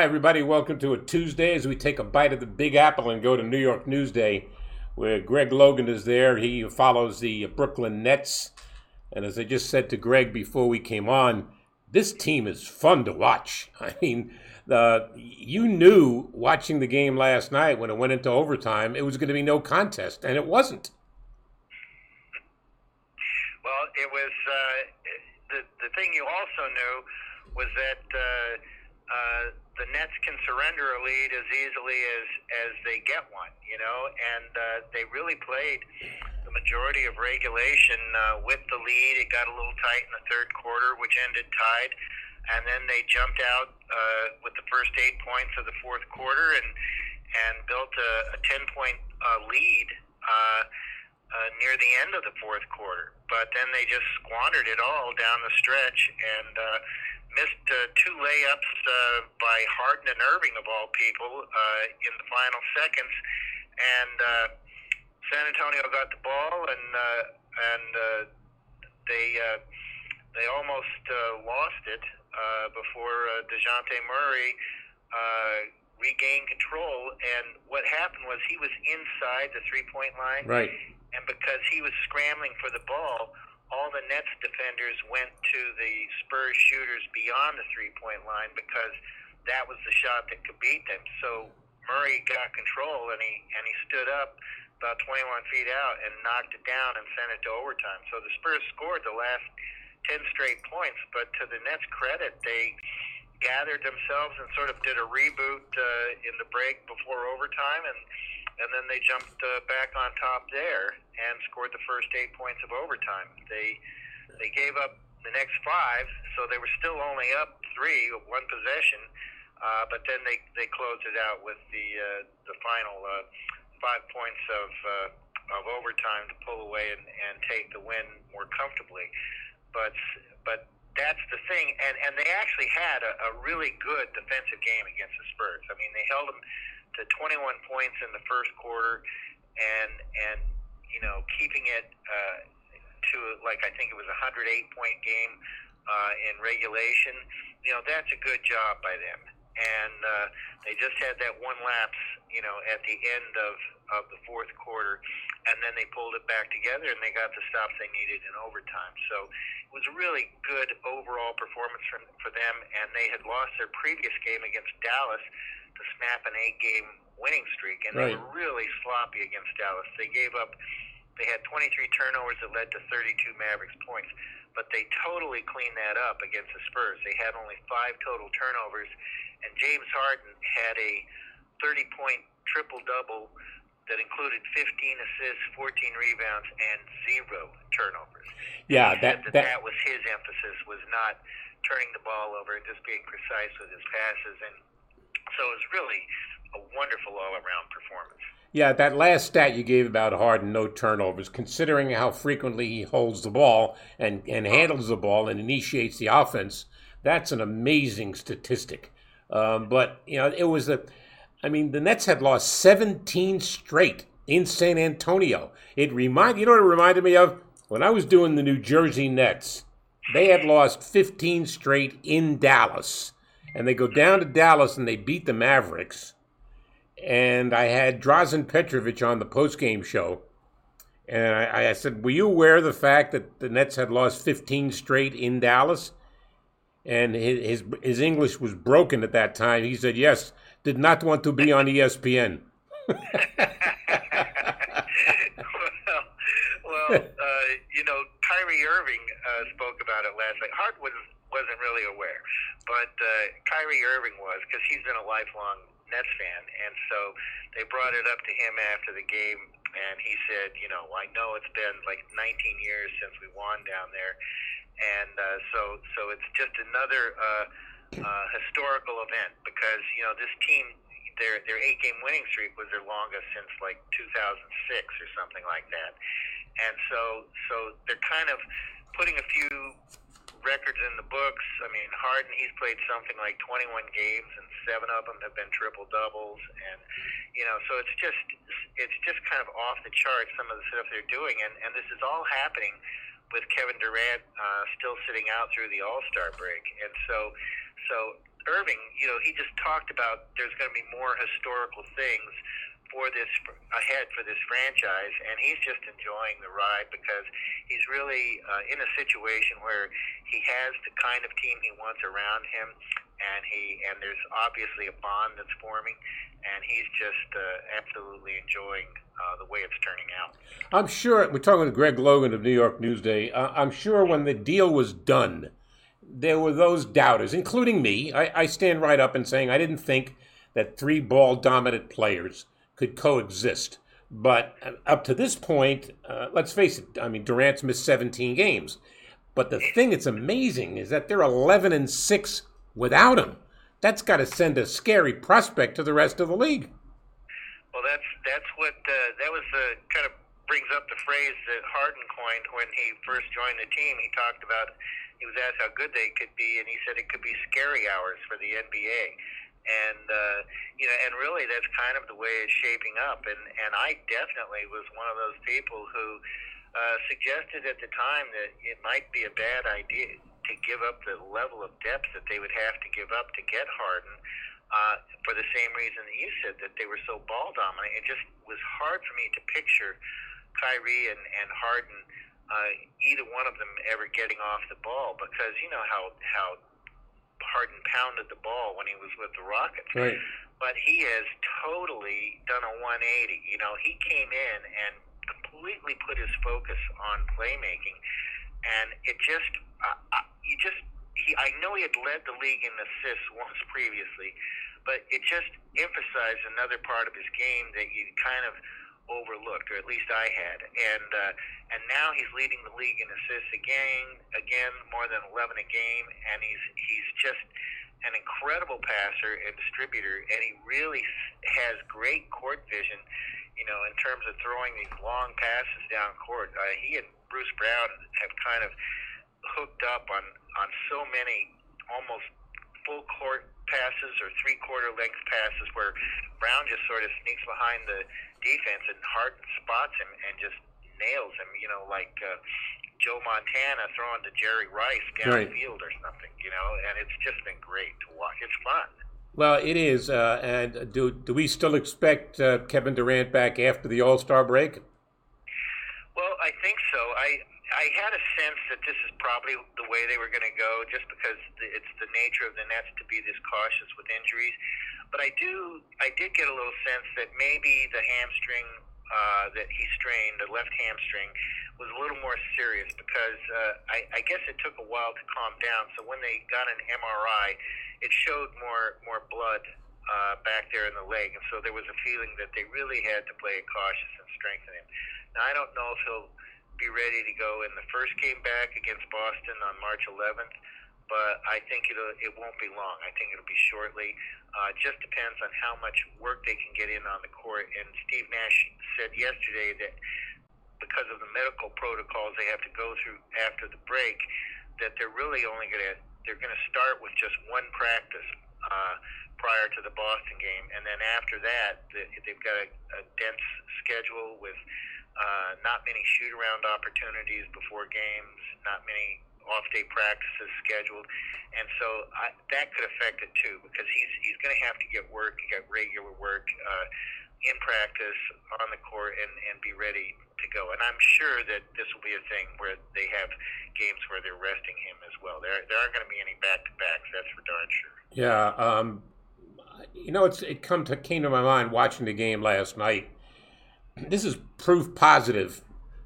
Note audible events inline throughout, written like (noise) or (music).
Hi, everybody. Welcome to a Tuesday as we take a bite of the Big Apple and go to New York Newsday, where Greg Logan is there. He follows the Brooklyn Nets. And as I just said to Greg before we came on, this team is fun to watch. (laughs) I mean, the you knew watching the game last night when it went into overtime, it was going to be no contest, and it wasn't. Well, it was uh, the the thing you also knew was that uh, uh, the Nets can surrender a lead as easily as as they get one, you know, and uh, they really played the majority of regulation uh, with the lead. It got a little tight in the third quarter, which ended tied, and then they jumped out uh, with the first eight points of the fourth quarter and and built a, a ten point uh, lead. Uh, uh, near the end of the fourth quarter, but then they just squandered it all down the stretch, and uh, missed uh, two layups uh, by Harden and Irving of all people uh, in the final seconds, and uh, San Antonio got the ball and uh, and uh, they uh, they almost uh, lost it uh, before uh, Dejounte Murray. Uh, regained control and what happened was he was inside the three point line Right. and because he was scrambling for the ball, all the Nets defenders went to the Spurs shooters beyond the three point line because that was the shot that could beat them. So Murray got control and he and he stood up about 21 feet out and knocked it down and sent it to overtime. So the Spurs scored the last 10 straight points, but to the Nets' credit, they gathered themselves and sort of did a reboot uh, in the break before overtime and and then they jumped uh, back on top there and scored the first eight points of overtime. They they gave up the next five, so they were still only up three, one possession, uh, but then they they closed it out with the uh, the final uh, five points of uh, of overtime to pull away and, and take the win more comfortably. But but that's the thing, and and they actually had a, a really good defensive game against the Spurs. I mean, they held them to 21 points in the first quarter, and and you know keeping it uh, to like I think it was a 108 point game uh, in regulation. You know that's a good job by them, and uh, they just had that one lapse, you know, at the end of of the fourth quarter, and then they pulled it back together and they got the stops they needed in overtime. So it was a really good overall performance for, for them, and they had lost their previous game against Dallas to snap an eight-game winning streak, and they were really sloppy against Dallas. They gave up. They had 23 turnovers that led to 32 Mavericks points, but they totally cleaned that up against the Spurs. They had only five total turnovers, and James Harden had a 30-point triple-double that included 15 assists, 14 rebounds, and zero turnovers. Yeah, that- that, that- that was his emphasis was not turning the ball over and just being precise with his passes, and so it was really a wonderful all-around performance. Yeah, that last stat you gave about Harden, no turnovers, considering how frequently he holds the ball and, and handles the ball and initiates the offense, that's an amazing statistic. Um, but, you know, it was a, I mean, the Nets had lost 17 straight in San Antonio. It remind you know what it reminded me of? When I was doing the New Jersey Nets, they had lost 15 straight in Dallas. And they go down to Dallas and they beat the Mavericks and I had Drazen Petrovic on the postgame show. And I, I, said, Were you aware of the fact that the Nets had lost 15 straight in Dallas? And his, his, his English was broken at that time. He said, Yes, did not want to be on ESPN. well, (laughs) (laughs) well uh, you know, Kyrie Irving uh, spoke about it last night. Hart was, wasn't really aware, but uh, Kyrie Irving was because he's been a lifelong Nets fan, and so they brought it up to him after the game, and he said, you know, I know it's been like 19 years since we won down there, and uh, so so it's just another uh, uh, historical event because you know this team. Their, their eight game winning streak was their longest since like 2006 or something like that. And so so they're kind of putting a few records in the books. I mean, Harden, he's played something like 21 games, and seven of them have been triple doubles, and you know, so it's just it's just kind of off the charts some of the stuff they're doing, and and this is all happening with Kevin Durant uh, still sitting out through the All Star break, and so so Irving, you know, he just talked about there's going to be more historical things for this ahead for this franchise, and he's just enjoying the ride because he's really uh, in a situation where he has the kind of team he wants around him, and he and there's obviously a bond that's forming, and he's just uh, absolutely enjoying uh, the way it's turning out. I'm sure we're talking to Greg Logan of New York Newsday. Uh, I'm sure when the deal was done, there were those doubters, including me. I, I stand right up and saying I didn't think that three ball dominant players could coexist. But up to this point, uh, let's face it. I mean, Durant's missed 17 games, but the thing that's amazing is that they're 11 and six without him. That's got to send a scary prospect to the rest of the league. Well, that's that's what uh, that was the kind of brings up the phrase that Harden coined when he first joined the team. He talked about he was asked how good they could be, and he said it could be scary hours for the NBA and uh, you know, and really, that's kind of the way it's shaping up. And and I definitely was one of those people who uh, suggested at the time that it might be a bad idea to give up the level of depth that they would have to give up to get Harden. Uh, for the same reason that you said that they were so ball dominant, it just was hard for me to picture Kyrie and, and Harden, uh, either one of them ever getting off the ball because you know how how Harden pounded the ball when he was with the Rockets. Right. But he has totally done a 180. You know, he came in and completely put his focus on playmaking, and it just, uh, you just, he, I know he had led the league in assists once previously, but it just emphasized another part of his game that you kind of overlooked, or at least I had. And uh, and now he's leading the league in assists again, again more than 11 a game, and he's he's just an incredible passer and distributor, and he really has great court vision. You know, in terms of throwing these long passes down court, uh, he and Bruce Brown have kind of hooked up on on so many almost full court passes or three quarter length passes where Brown just sort of sneaks behind the defense and Harden spots him and just nails him, you know, like uh, Joe Montana throwing to Jerry Rice downfield right. or something, you know, and it's just been great to watch. It's fun. Well, it is. Uh, and do do we still expect uh, Kevin Durant back after the All Star break? Well, I think so. I I had a sense that this is probably the way they were going to go, just because it's the nature of the Nets to be this cautious with injuries. But I do, I did get a little sense that maybe the hamstring uh, that he strained, the left hamstring, was a little more serious because uh, I, I guess it took a while to calm down. So when they got an MRI, it showed more more blood uh, back there in the leg, and so there was a feeling that they really had to play it cautious and strengthen him. Now I don't know if he'll be ready to go in the first game back against Boston on March 11th. but I think it'll it won't be long. I think it'll be shortly. Uh, just depends on how much work they can get in on the court. And Steve Nash said yesterday that because of the medical protocols they have to go through after the break, that they're really only going to they're going to start with just one practice uh, prior to the Boston game, and then after that they've got a, a dense schedule with uh, not many shoot around opportunities before games, not many off day practices scheduled, and so I, that could affect it too because he's he's going to have to get work, get regular work uh, in practice on the court, and and be ready to go. And I'm sure that this will be a thing where they have games where they're resting him as well. There there aren't going to be any back to backs. That's for darn sure. Yeah. Um, you know, it's it come to came to my mind watching the game last night. This is proof positive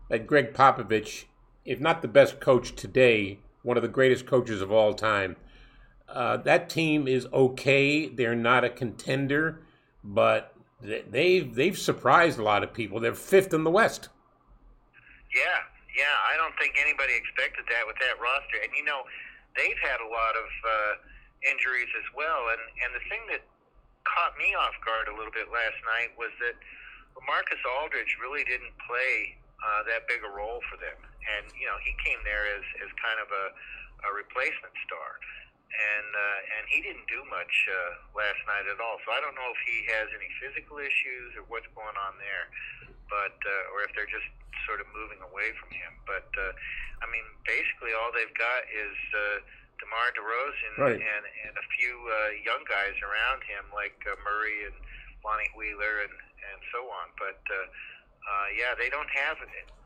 that Gregg Popovich if not the best coach today, one of the greatest coaches of all time. Uh, that team is okay. They're not a contender, but they've they've surprised a lot of people. They're fifth in the West. Yeah, yeah. I don't think anybody expected that with that roster. And you know, they've had a lot of uh, injuries as well. And and the thing that caught me off guard a little bit last night was that Marcus Aldridge really didn't play uh, that big a role for them and you know he came there as as kind of a, a replacement star, and uh, and he didn't do much uh, last night at all. So I don't know if he has any physical issues or what's going on there, but uh, or if they're just sort of moving away from him. But uh, I mean, basically all they've got is. Uh, DeMar DeRozan right. and and a few uh, young guys around him like uh, Murray and Lonnie Walker and and so on. But uh, uh, yeah, they don't have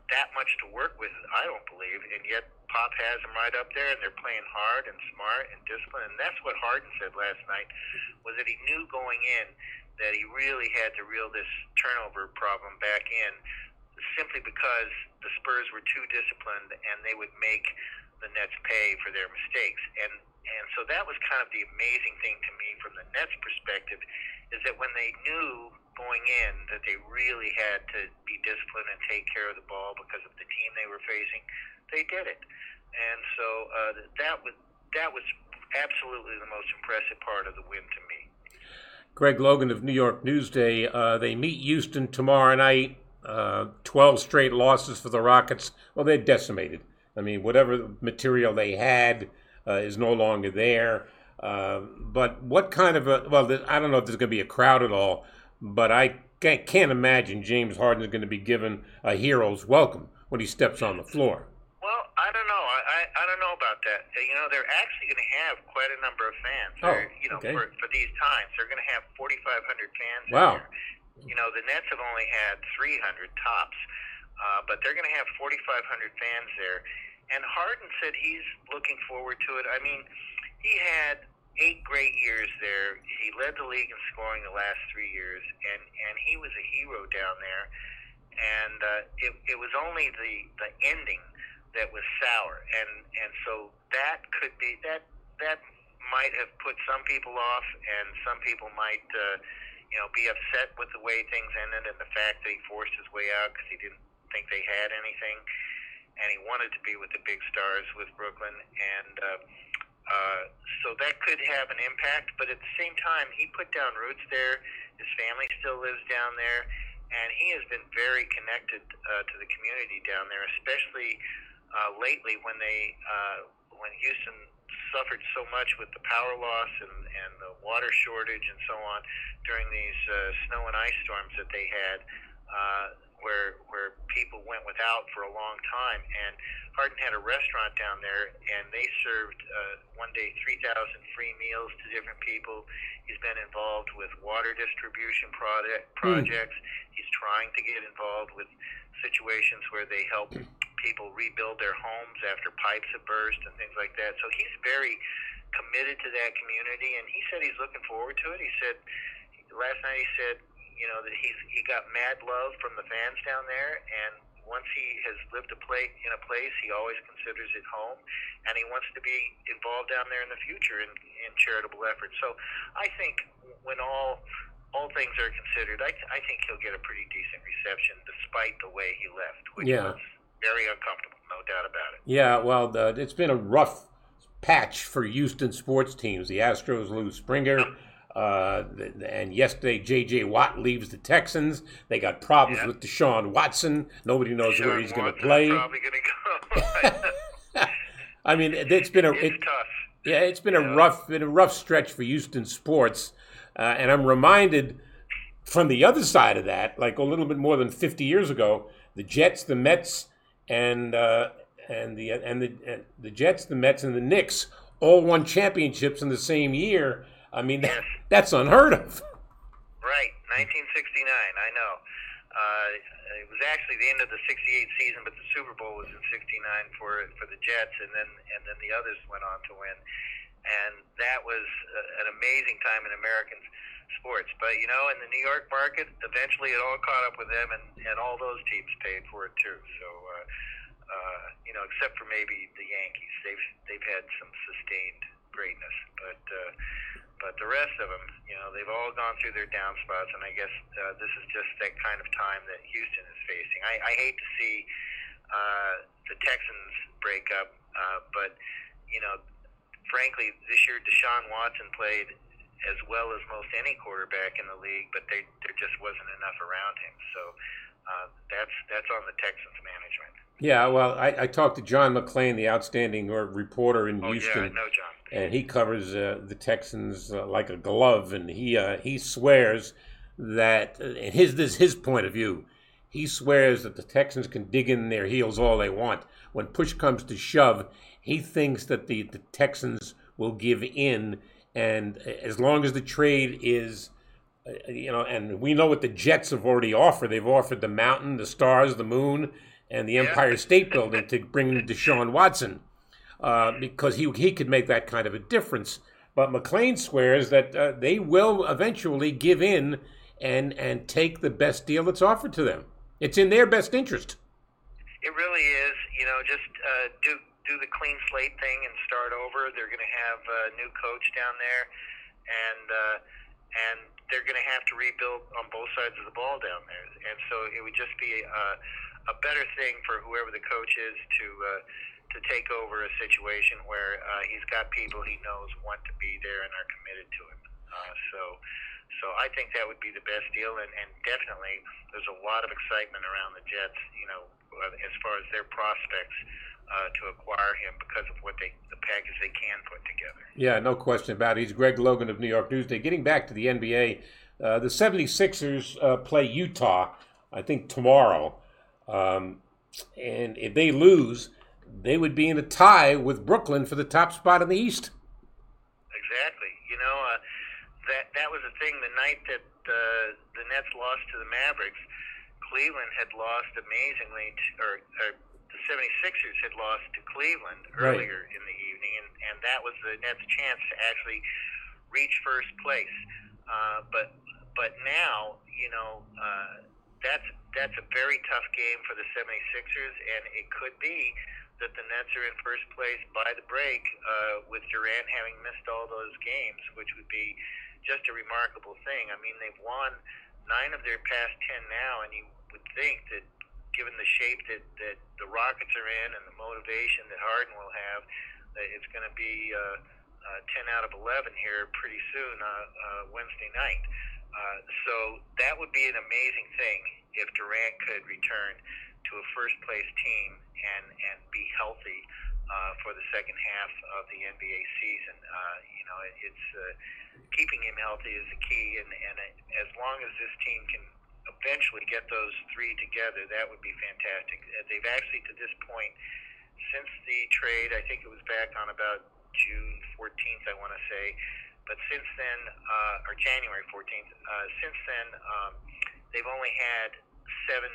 that much to work with, I don't believe, and yet Pop has them right up there, and they're playing hard and smart and disciplined. And that's what Harden said last night, was that he knew going in that he really had to reel this turnover problem back in, simply because the Spurs were too disciplined and they would make the Nets pay for their mistakes. And and so that was kind of the amazing thing to me from the Nets perspective, is that when they knew going in that they really had to be disciplined and take care of the ball because of the team they were facing, they did it. And so uh, that was that was absolutely the most impressive part of the win to me. Greg Logan of New York Newsday. Uh, they meet Houston tomorrow night. Uh, 12 straight losses for the Rockets. Well, they're decimated. I mean, whatever material they had uh, is no longer there. Uh, but what kind of a well? I don't know if there's going to be a crowd at all but I can't imagine James Harden is going to be given a hero's welcome when he steps on the floor. Well, I don't know. I, I don't know about that. You know, they're actually going to have quite a number of fans. Oh, you know, okay. for, for these times, they're going to have 4,500 fans. Wow. You know, the Nets have only had 300 tops, uh, but they're going to have 4,500 fans there. And Harden said he's looking forward to it. I mean, he had eight great years there. He led the league in scoring the last three years, and and he was a hero down there. And uh, it it was only the the ending that was sour, and and so that could be that that might have put some people off, and some people might. Uh, you know, be upset with the way things ended and the fact that he forced his way out because he didn't think they had anything, and he wanted to be with the big stars with Brooklyn. And uh, uh, so that could have an impact, but at the same time, he put down roots there. His family still lives down there, and he has been very connected uh, to the community down there, especially uh, lately when they uh, when Houston suffered so much with the power loss and, and the water shortage and so on during these uh, snow and ice storms that they had. Uh, where where people went without for a long time. And Harden had a restaurant down there, and they served uh, one day 3,000 free meals to different people. He's been involved with water distribution product, hmm. projects. Mm. He's trying to get involved with situations where they help people rebuild their homes after pipes have burst and things like that. So he's very committed to that community, and he said he's looking forward to it. He said last night he said you know that he's he got mad love from the fans down there, and once he has lived a place in a place, he always considers it home, and he wants to be involved down there in the future in, in charitable efforts. So I think when all all things are considered, I, I think he'll get a pretty decent reception despite the way he left, which yeah. was very uncomfortable, no doubt about it. Yeah, well, it's been a rough patch for Houston sports teams. The Astros lose Springer. Uh, and yesterday, J.J. Watt leaves the Texans. They got problems with Deshaun Watson. Nobody knows Deshaun where he's going to play. Probably going to go. (laughs) I mean, it's been a it's it- tough. yeah, it's been a rough been a rough stretch for Houston sports, uh, and I'm reminded from the other side of that, like a little bit more than 50 years ago, the Jets, the Mets, and uh, and the and the and the Jets, the Mets, and the Knicks all won championships in the same year. I mean, that, (laughs) that's unheard of. Right, 1969. I know. Uh, it was actually the end of the '68 season, but the Super Bowl was in '69 for for the Jets, and then and then the others went on to win, and that was uh, an amazing time in American sports. But you know, in the New York market, eventually it all caught up with them, and and all those teams paid for it too. So. Uh, uh, you know, except for maybe the Yankees, they've they've had some sustained greatness, but uh, but the rest of them, you know, they've all gone through their down spots, and I guess uh, this is just that kind of time that Houston is facing. I, I hate to see uh, the Texans break up, uh, but you know, frankly, this year Deshaun Watson played as well as most any quarterback in the league, but they, there just wasn't enough around him. So uh, that's that's on the Texans management. Yeah, well, I, I talked to John McClain, the outstanding uh, reporter in Oh Houston. yeah, I know, John. And he covers uh, the Texans uh, like a glove, and he uh, he swears that uh, and his this is his point of view. He swears that the Texans can dig in their heels all they want. When push comes to shove, he thinks that the, the Texans will give in, and as long as the trade is, uh, you know, and we know what the Jets have already offered. They've offered the mountain, the stars, the moon, and the Empire State Building to bring in Deshaun Watson uh, because he he could make that kind of a difference. But McClain swears that uh, they will eventually give in and and take the best deal that's offered to them. It's in their best interest. It really is. You know, just uh, do do the clean slate thing and start over. They're going to have a new coach down there, and uh, and they're going to have to rebuild on both sides of the ball down there. And so it would just be uh, a better thing for whoever the coach is to. Uh, to take over a situation where uh, he's got people he knows want to be there and are committed to him. Uh, so, so I think that would be the best deal, and, and definitely there's a lot of excitement around the Jets. You know, uh, as far as their prospects uh, to acquire him because of what they the package they can put together. Yeah, no question about it. He's Greg Logan of New York Newsday. Getting back to the NBA, uh, the 76ers uh, play Utah, I think, tomorrow. Um, and if they lose, they would be in a tie with Brooklyn for the top spot in the East. Exactly. You know, uh, that that was the thing. The night that uh, the Nets lost to the Mavericks, Cleveland had lost amazingly, to, or, or the 76ers had lost to Cleveland Right. earlier in the evening, and, and that was the Nets' chance to actually reach first place. Uh, but but now, you know, uh, that's that's a very tough game for the 76ers, and it could be that the Nets are in first place by the break uh, with Durant having missed all those games, which would be just a remarkable thing. I mean, they've won nine of their past ten now, and you would think that given the shape that, that the Rockets are in and the motivation that Harden will have, that it's going to be uh, uh, 10 out of 11 here pretty soon, uh, uh, Wednesday night. Uh, so that would be an amazing thing if Durant could return to a first place team and, and be healthy uh, for the second half of the NBA season. Uh, you know, it, it's uh, keeping him healthy is the key, and, and uh, as long as this team can eventually get those three together, that would be fantastic. Uh, They've actually, to this point, since the trade, I think it was back on about June 14th, I want to say, but since then, uh, or January 14th, uh, since then, um, they've only had seven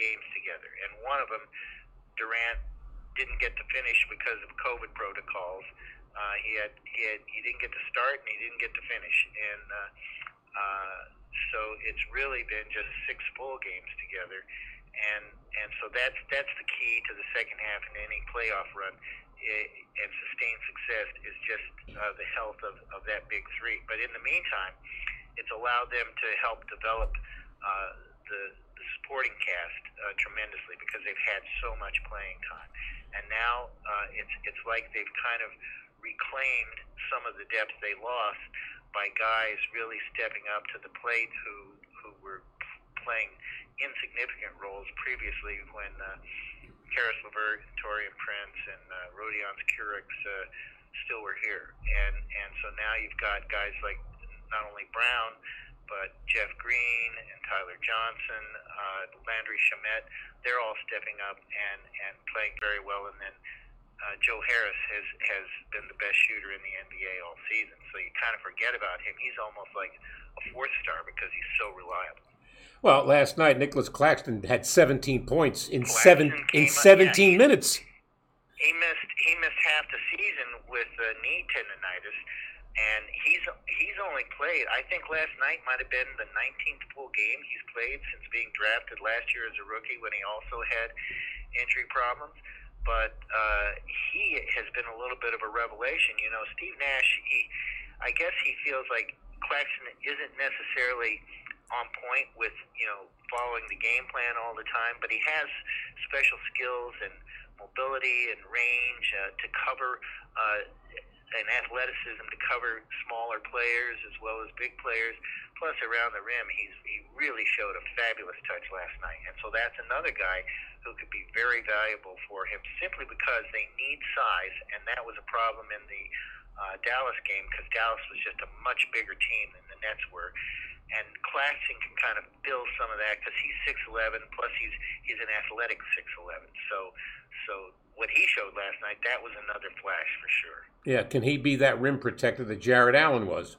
games together, and one of them, Durant didn't get to finish because of COVID protocols. Uh, he had he had he didn't get to start and he didn't get to finish, and uh, uh, so it's really been just six full games together, and and so that's that's the key to the second half in any playoff run. And sustained success is just uh, the health of, of that big three. But in the meantime, it's allowed them to help develop uh, the supporting cast uh, tremendously because they've had so much playing time, and now uh, it's it's like they've kind of reclaimed some of the depth they lost by guys really stepping up to the plate who who were playing insignificant roles previously when uh, Caris LeVert, Taurean Prince, and uh, Rodions Kurucs uh, still were here. And and so now you've got guys like not only Brown but Jeff Green and Tyler Johnson, uh, Landry Shamet, they're all stepping up and, and playing very well. And then uh, Joe Harris has, has been the best shooter in the NBA all season. So you kind of forget about him. He's almost like a fourth star because he's so reliable. Well, last night Nicholas Claxton had 17 points in seven in 17 up, yeah, minutes. He missed he missed half the season with uh, knee tendonitis and he's he's only played. I think last night might have been the 19th full game he's played since being drafted last year as a rookie when he also had injury problems. But uh, he has been a little bit of a revelation. You know, Steve Nash. He, I guess he feels like Claxton isn't necessarily on point with you know following the game plan all the time, but he has special skills and mobility and range uh, to cover. Uh, and athleticism to cover smaller players as well as big players. Plus, around the rim, he's he really showed a fabulous touch last night, and so that's another guy who could be very valuable for him simply because they need size, and that was a problem in the uh, Dallas game because Dallas was just a much bigger team than the Nets were. And Claxton can kind of fill some of that because he's six eleven. Plus, he's he's an athletic six eleven. So, so what he showed last night, that was another flash for sure. Yeah, can he be that rim protector that Jarrett Allen was?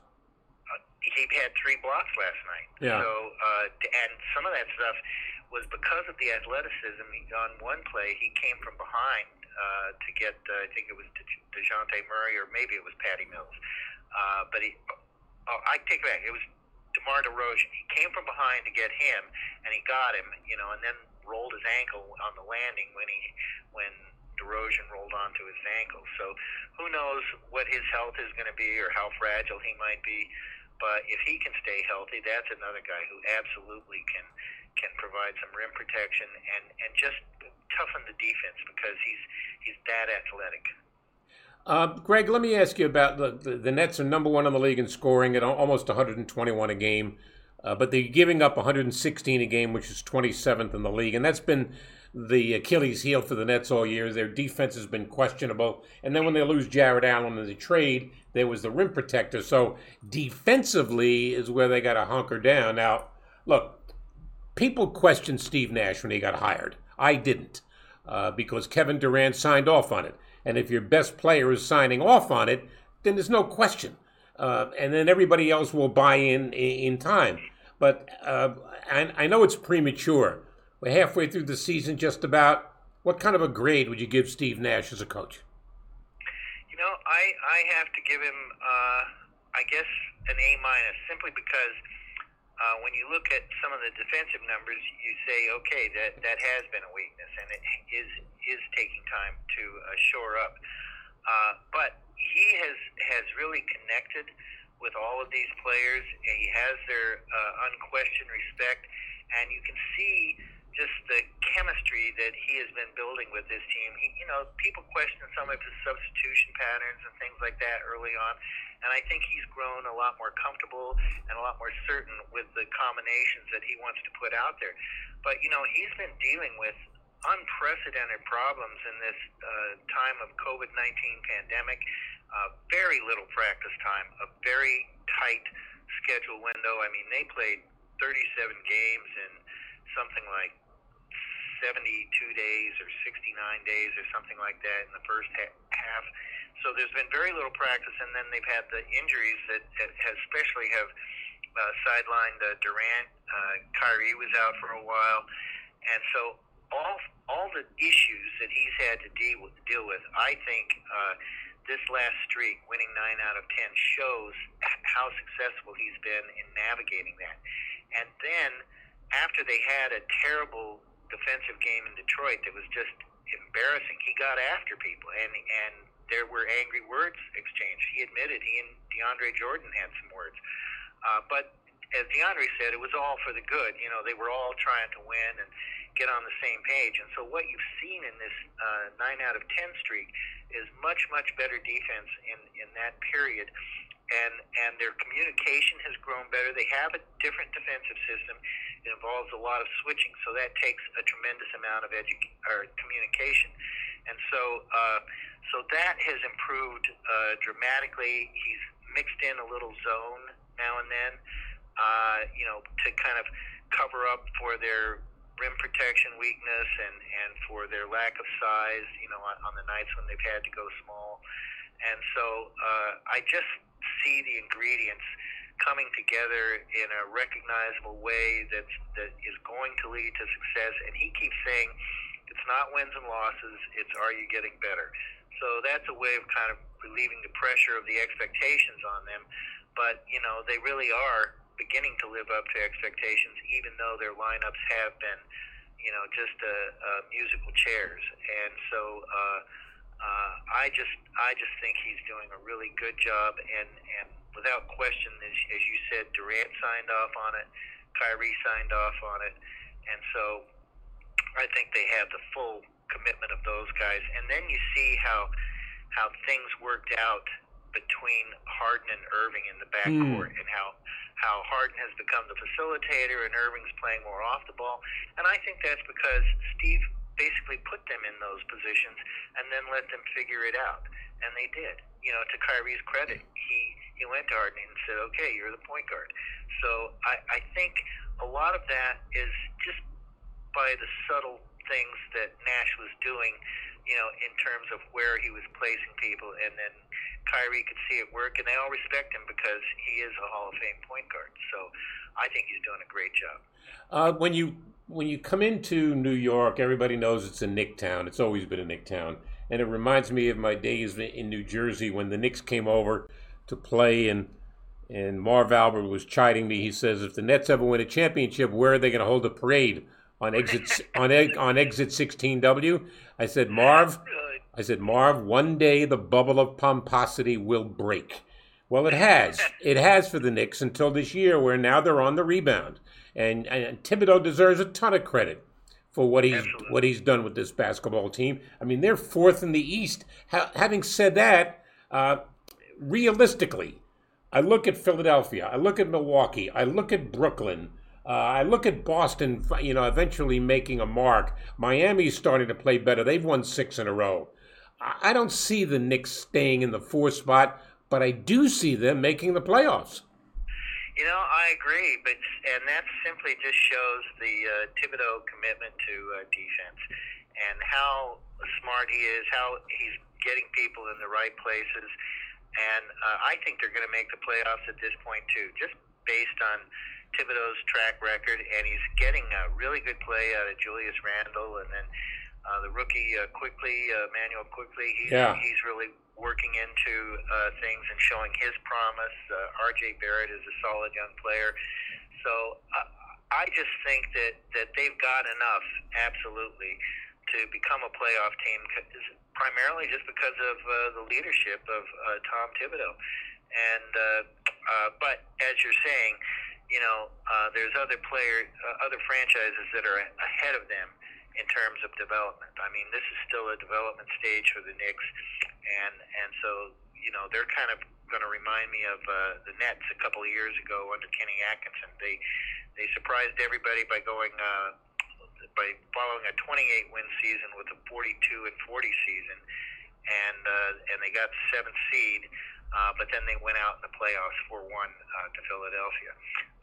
Uh, he had three blocks last night. Yeah. So, uh, and some of that stuff was because of the athleticism. He, on one play, he came from behind uh, to get, uh, I think it was De- Dejounte Murray or maybe it was Patty Mills. Uh, but he, oh, I take it back. It was DeMar DeRozan. He came from behind to get him, and he got him, you know, and then rolled his ankle on the landing when he when DeRozan rolled onto his ankle. So who knows what his health is going to be or how fragile he might be. But if he can stay healthy, that's another guy who absolutely can can provide some rim protection and and just toughen the defense because he's he's that athletic. Uh, Greg, let me ask you about the, the, the Nets are number one in the league in scoring at almost 121 a game, uh, but they're giving up 116 a game, which is 27th in the league, and that's been the Achilles heel for the Nets all year. Their defense has been questionable. And then when they lose Jarrett Allen in the trade, there was the rim protector. So defensively is where they got to hunker down. Now, look, people questioned Steve Nash when he got hired. I didn't uh, because Kevin Durant signed off on it. And if your best player is signing off on it, then there's no question. Uh, and then everybody else will buy in in, time. But uh, I, I know it's premature we're halfway through the season, just about. What kind of a grade would you give Steve Nash as a coach? You know, I I have to give him, uh, I guess, an A minus, simply because uh, when you look at some of the defensive numbers, you say, okay, that that has been a weakness, and it is is taking time to uh, shore up. Uh, but he has has really connected with all of these players. He has their uh, unquestioned respect, and you can see just the chemistry that he has been building with this team. He, you know, people question some of his substitution patterns and things like that early on, and I think he's grown a lot more comfortable and a lot more certain with the combinations that he wants to put out there. But you know, he's been dealing with unprecedented problems in this uh, time of COVID nineteen pandemic. Uh, very little practice time, a very tight schedule window. I mean, they played 37 games in something like 72 days or 69 days or something like that in the first half. So there's been very little practice, and then they've had the injuries that, that especially have uh, sidelined uh, Durant. Uh, Kyrie was out for a while, and so all all the issues that he's had to deal with, deal with I think uh, this last streak, winning nine out of ten, shows how successful he's been in navigating that. And then after they had a terrible defensive game in Detroit that was just embarrassing. He got after people, and and there were angry words exchanged. He admitted he and DeAndre Jordan had some words, uh, but as DeAndre said, it was all for the good. You know, they were all trying to win and get on the same page. And so, what you've seen in this uh, nine out of ten streak is much much better defense in in that period and and their communication has grown better. They have a different defensive system. It involves a lot of switching, so that takes a tremendous amount of edu- or communication, and so uh, so that has improved uh, dramatically. He's mixed in a little zone now and then, uh, you know, to kind of cover up for their rim protection weakness and and for their lack of size, you know, on, on the nights when they've had to go small. And so uh, I just see the ingredients coming together in a recognizable way that that is going to lead to success. And he keeps saying, it's not wins and losses; it's are you getting better. So that's a way of kind of relieving the pressure of the expectations on them. But you know, they really are beginning to live up to expectations, even though their lineups have been, you know, just uh, uh, musical chairs. And so. Uh, uh, I just I just think he's doing a really good job, and and without question, as, as you said, Durant signed off on it, Kyrie signed off on it, and so I think they have the full commitment of those guys. And then you see how how things worked out between Harden and Irving in the backcourt, mm. and how how Harden has become the facilitator and Irving's playing more off the ball. And I think that's because Steve basically put them in those positions and then let them figure it out. And they did. You know, to Kyrie's credit, he he went to Harden and said, "Okay, you're the point guard." So I I think a lot of that is just by the subtle things that Nash was doing, you know, in terms of where he was placing people, and then Kyrie could see it work, and they all respect him because he is a Hall of Fame point guard. So I think he's doing a great job. Uh, when you when you come into New York, everybody knows it's a Knick town. It's always been a Knick town. And it reminds me of my days in New Jersey when the Knicks came over to play and and Marv Albert was chiding me. He says, if the Nets ever win a championship, where are they going to hold a parade? On exit on (laughs) on exit 16W. I said, Marv, I said, Marv, one day the bubble of pomposity will break. Well, it has. It has for the Knicks until this year, where now they're on the rebound and, and Thibodeau deserves a ton of credit for what he's Absolutely. what he's done with this basketball team. I mean, they're fourth in the East. Ha- having said that, uh, realistically, I look at Philadelphia, I look at Milwaukee, I look at Brooklyn. Uh, I look at Boston, you know, eventually making a mark. Miami's starting to play better. They've won six in a row. I don't see the Knicks staying in the fourth spot, but I do see them making the playoffs. You know, I agree, but and that simply just shows the uh, Thibodeau commitment to uh, defense and how smart he is, how he's getting people in the right places, and uh, I think they're going to make the playoffs at this point too, just based on Thibodeau's track record, and he's getting a really good play out of Julius Randle, and then uh, the rookie uh, Quickley, uh, Manuel Quickley. He's, yeah. he's really working into uh, things and showing his promise. Uh, R.J. Barrett is a solid young player. So uh, I just think that, that they've got enough, absolutely, to become a playoff team, primarily just because of uh, the leadership of uh, Tom Thibodeau. And uh, uh, but as you're saying, you know, uh, there's other player, uh, other franchises that are ahead of them in terms of development. I mean, this is still a development stage for the Knicks, and and so you know they're kind of going to remind me of uh, the Nets a couple of years ago under Kenny Atkinson. They they surprised everybody by going uh, by following a 28 win season with a 42 and 40 season, and uh, and they got seventh seed. Uh, but then they went out in the playoffs 4 1 uh, to Philadelphia.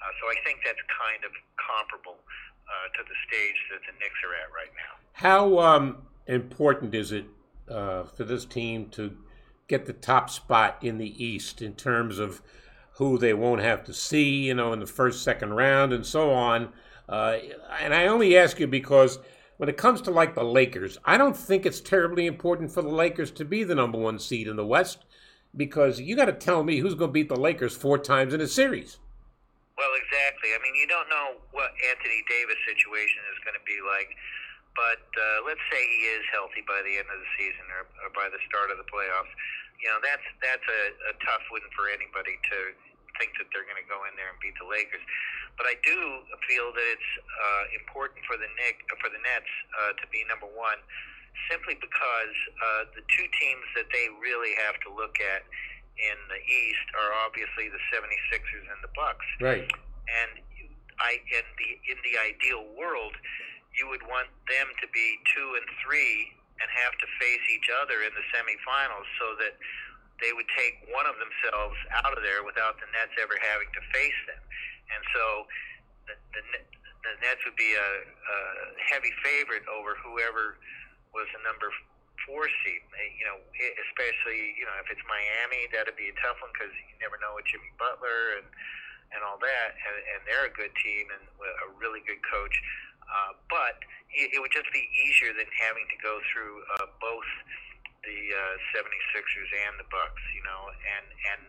Uh, so I think that's kind of comparable uh, to the stage that the Knicks are at right now. How um, important is it uh, for this team to get the top spot in the East in terms of who they won't have to see, you know, in the first, second round, and so on? Uh, and I only ask you because when it comes to like the Lakers, I don't think it's terribly important for the Lakers to be the number one seed in the West because you got to tell me who's going to beat the Lakers four times in a series. Well, exactly. I mean, you don't know what Anthony Davis' situation is going to be like, but uh, let's say he is healthy by the end of the season or, or by the start of the playoffs. You know, that's that's a, a tough win for anybody to think that they're going to go in there and beat the Lakers. But I do feel that it's uh, important for the Nick for the Nets uh, to be number one simply because uh, the two teams that they really have to look at in the East are obviously the 76ers and the Bucks. Right. And I in the in the ideal world, you would want them to be two and three and have to face each other in the semifinals so that they would take one of themselves out of there without the Nets ever having to face them. And so the, the, the Nets would be a, a heavy favorite over whoever was the number four seed. You know, especially you know if it's Miami, that'd be a tough one because you never know with Jimmy Butler and and all that, and, and they're a good team and a really good coach. Uh, but it, it would just be easier than having to go through uh, both the uh, 76ers and the Bucks, you know, and and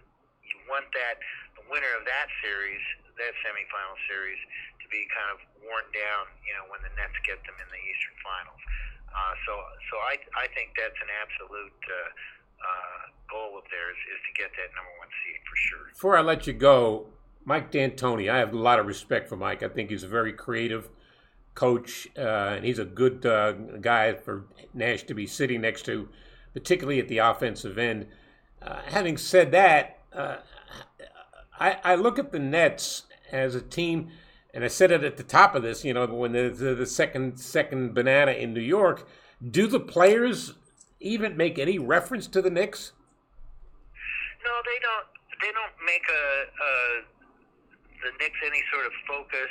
you want that the winner of that series, that semifinal series, to be kind of worn down, you know, when the Nets get them in the Eastern Finals. Uh, so so I I think that's an absolute. Uh, uh, goal of theirs is to get that number one seed for sure. Before I let you go, Mike D'Antoni, I have a lot of respect for Mike. I think he's a very creative coach, uh, and he's a good uh, guy for Nash to be sitting next to particularly at the offensive end. Uh, having said that, uh, I, I, look at the Nets as a team, and I said it at the top of this. You know, when the, the, the second second banana in New York, do the players even make any reference to the Knicks? No, they don't. They don't make a, a the Knicks any sort of focus.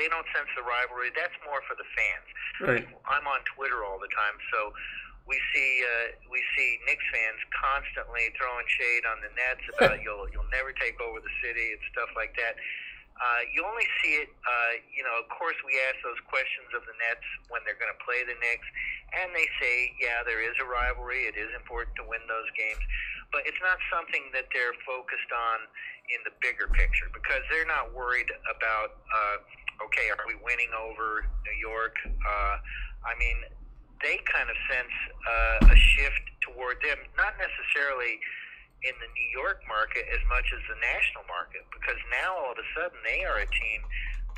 They don't sense the rivalry. That's more for the fans. Right. I'm on Twitter all the time, so we see uh, we see Knicks fans constantly throwing shade on the Nets about (laughs) you'll you'll never take over the city and stuff like that. Uh, you only see it, uh, you know. Of course, we ask those questions of the Nets when they're going to play the Knicks, and they say, yeah, there is a rivalry. It is important to win those games, but it's not something that they're focused on in the bigger picture because they're not worried about. Uh, okay, are we winning over New York? Uh, I mean, they kind of sense uh, a shift toward them, not necessarily in the New York market as much as the national market, because now all of a sudden they are a team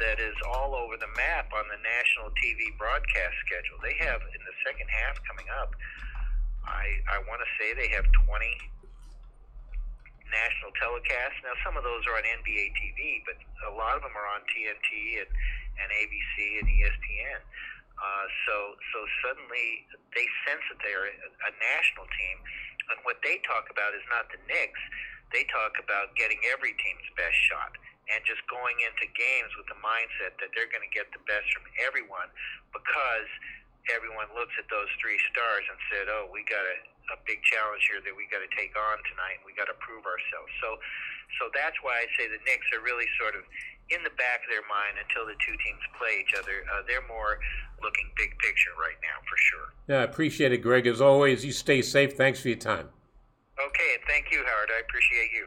that is all over the map on the national TV broadcast schedule. They have in the second half coming up. I I want to say they have 20 national telecasts. Now some of those are on NBA TV, but a lot of them are on TNT and and ABC and ESPN. Uh, so so suddenly they sense that they're a, national team, and what they talk about is not the Knicks. They talk about getting every team's best shot and just going into games with the mindset that they're going to get the best from everyone because everyone looks at those three stars and said, "Oh, we got a, a big challenge here that we got to take on tonight. and We got to prove ourselves." So, so that's why I say the Knicks are really sort of in the back of their mind until the two teams play each other. Uh, they're more looking big picture right now for sure. Yeah, I appreciate it, Greg. As always, you stay safe. Thanks for your time. Okay, and thank you, Howard. I appreciate you.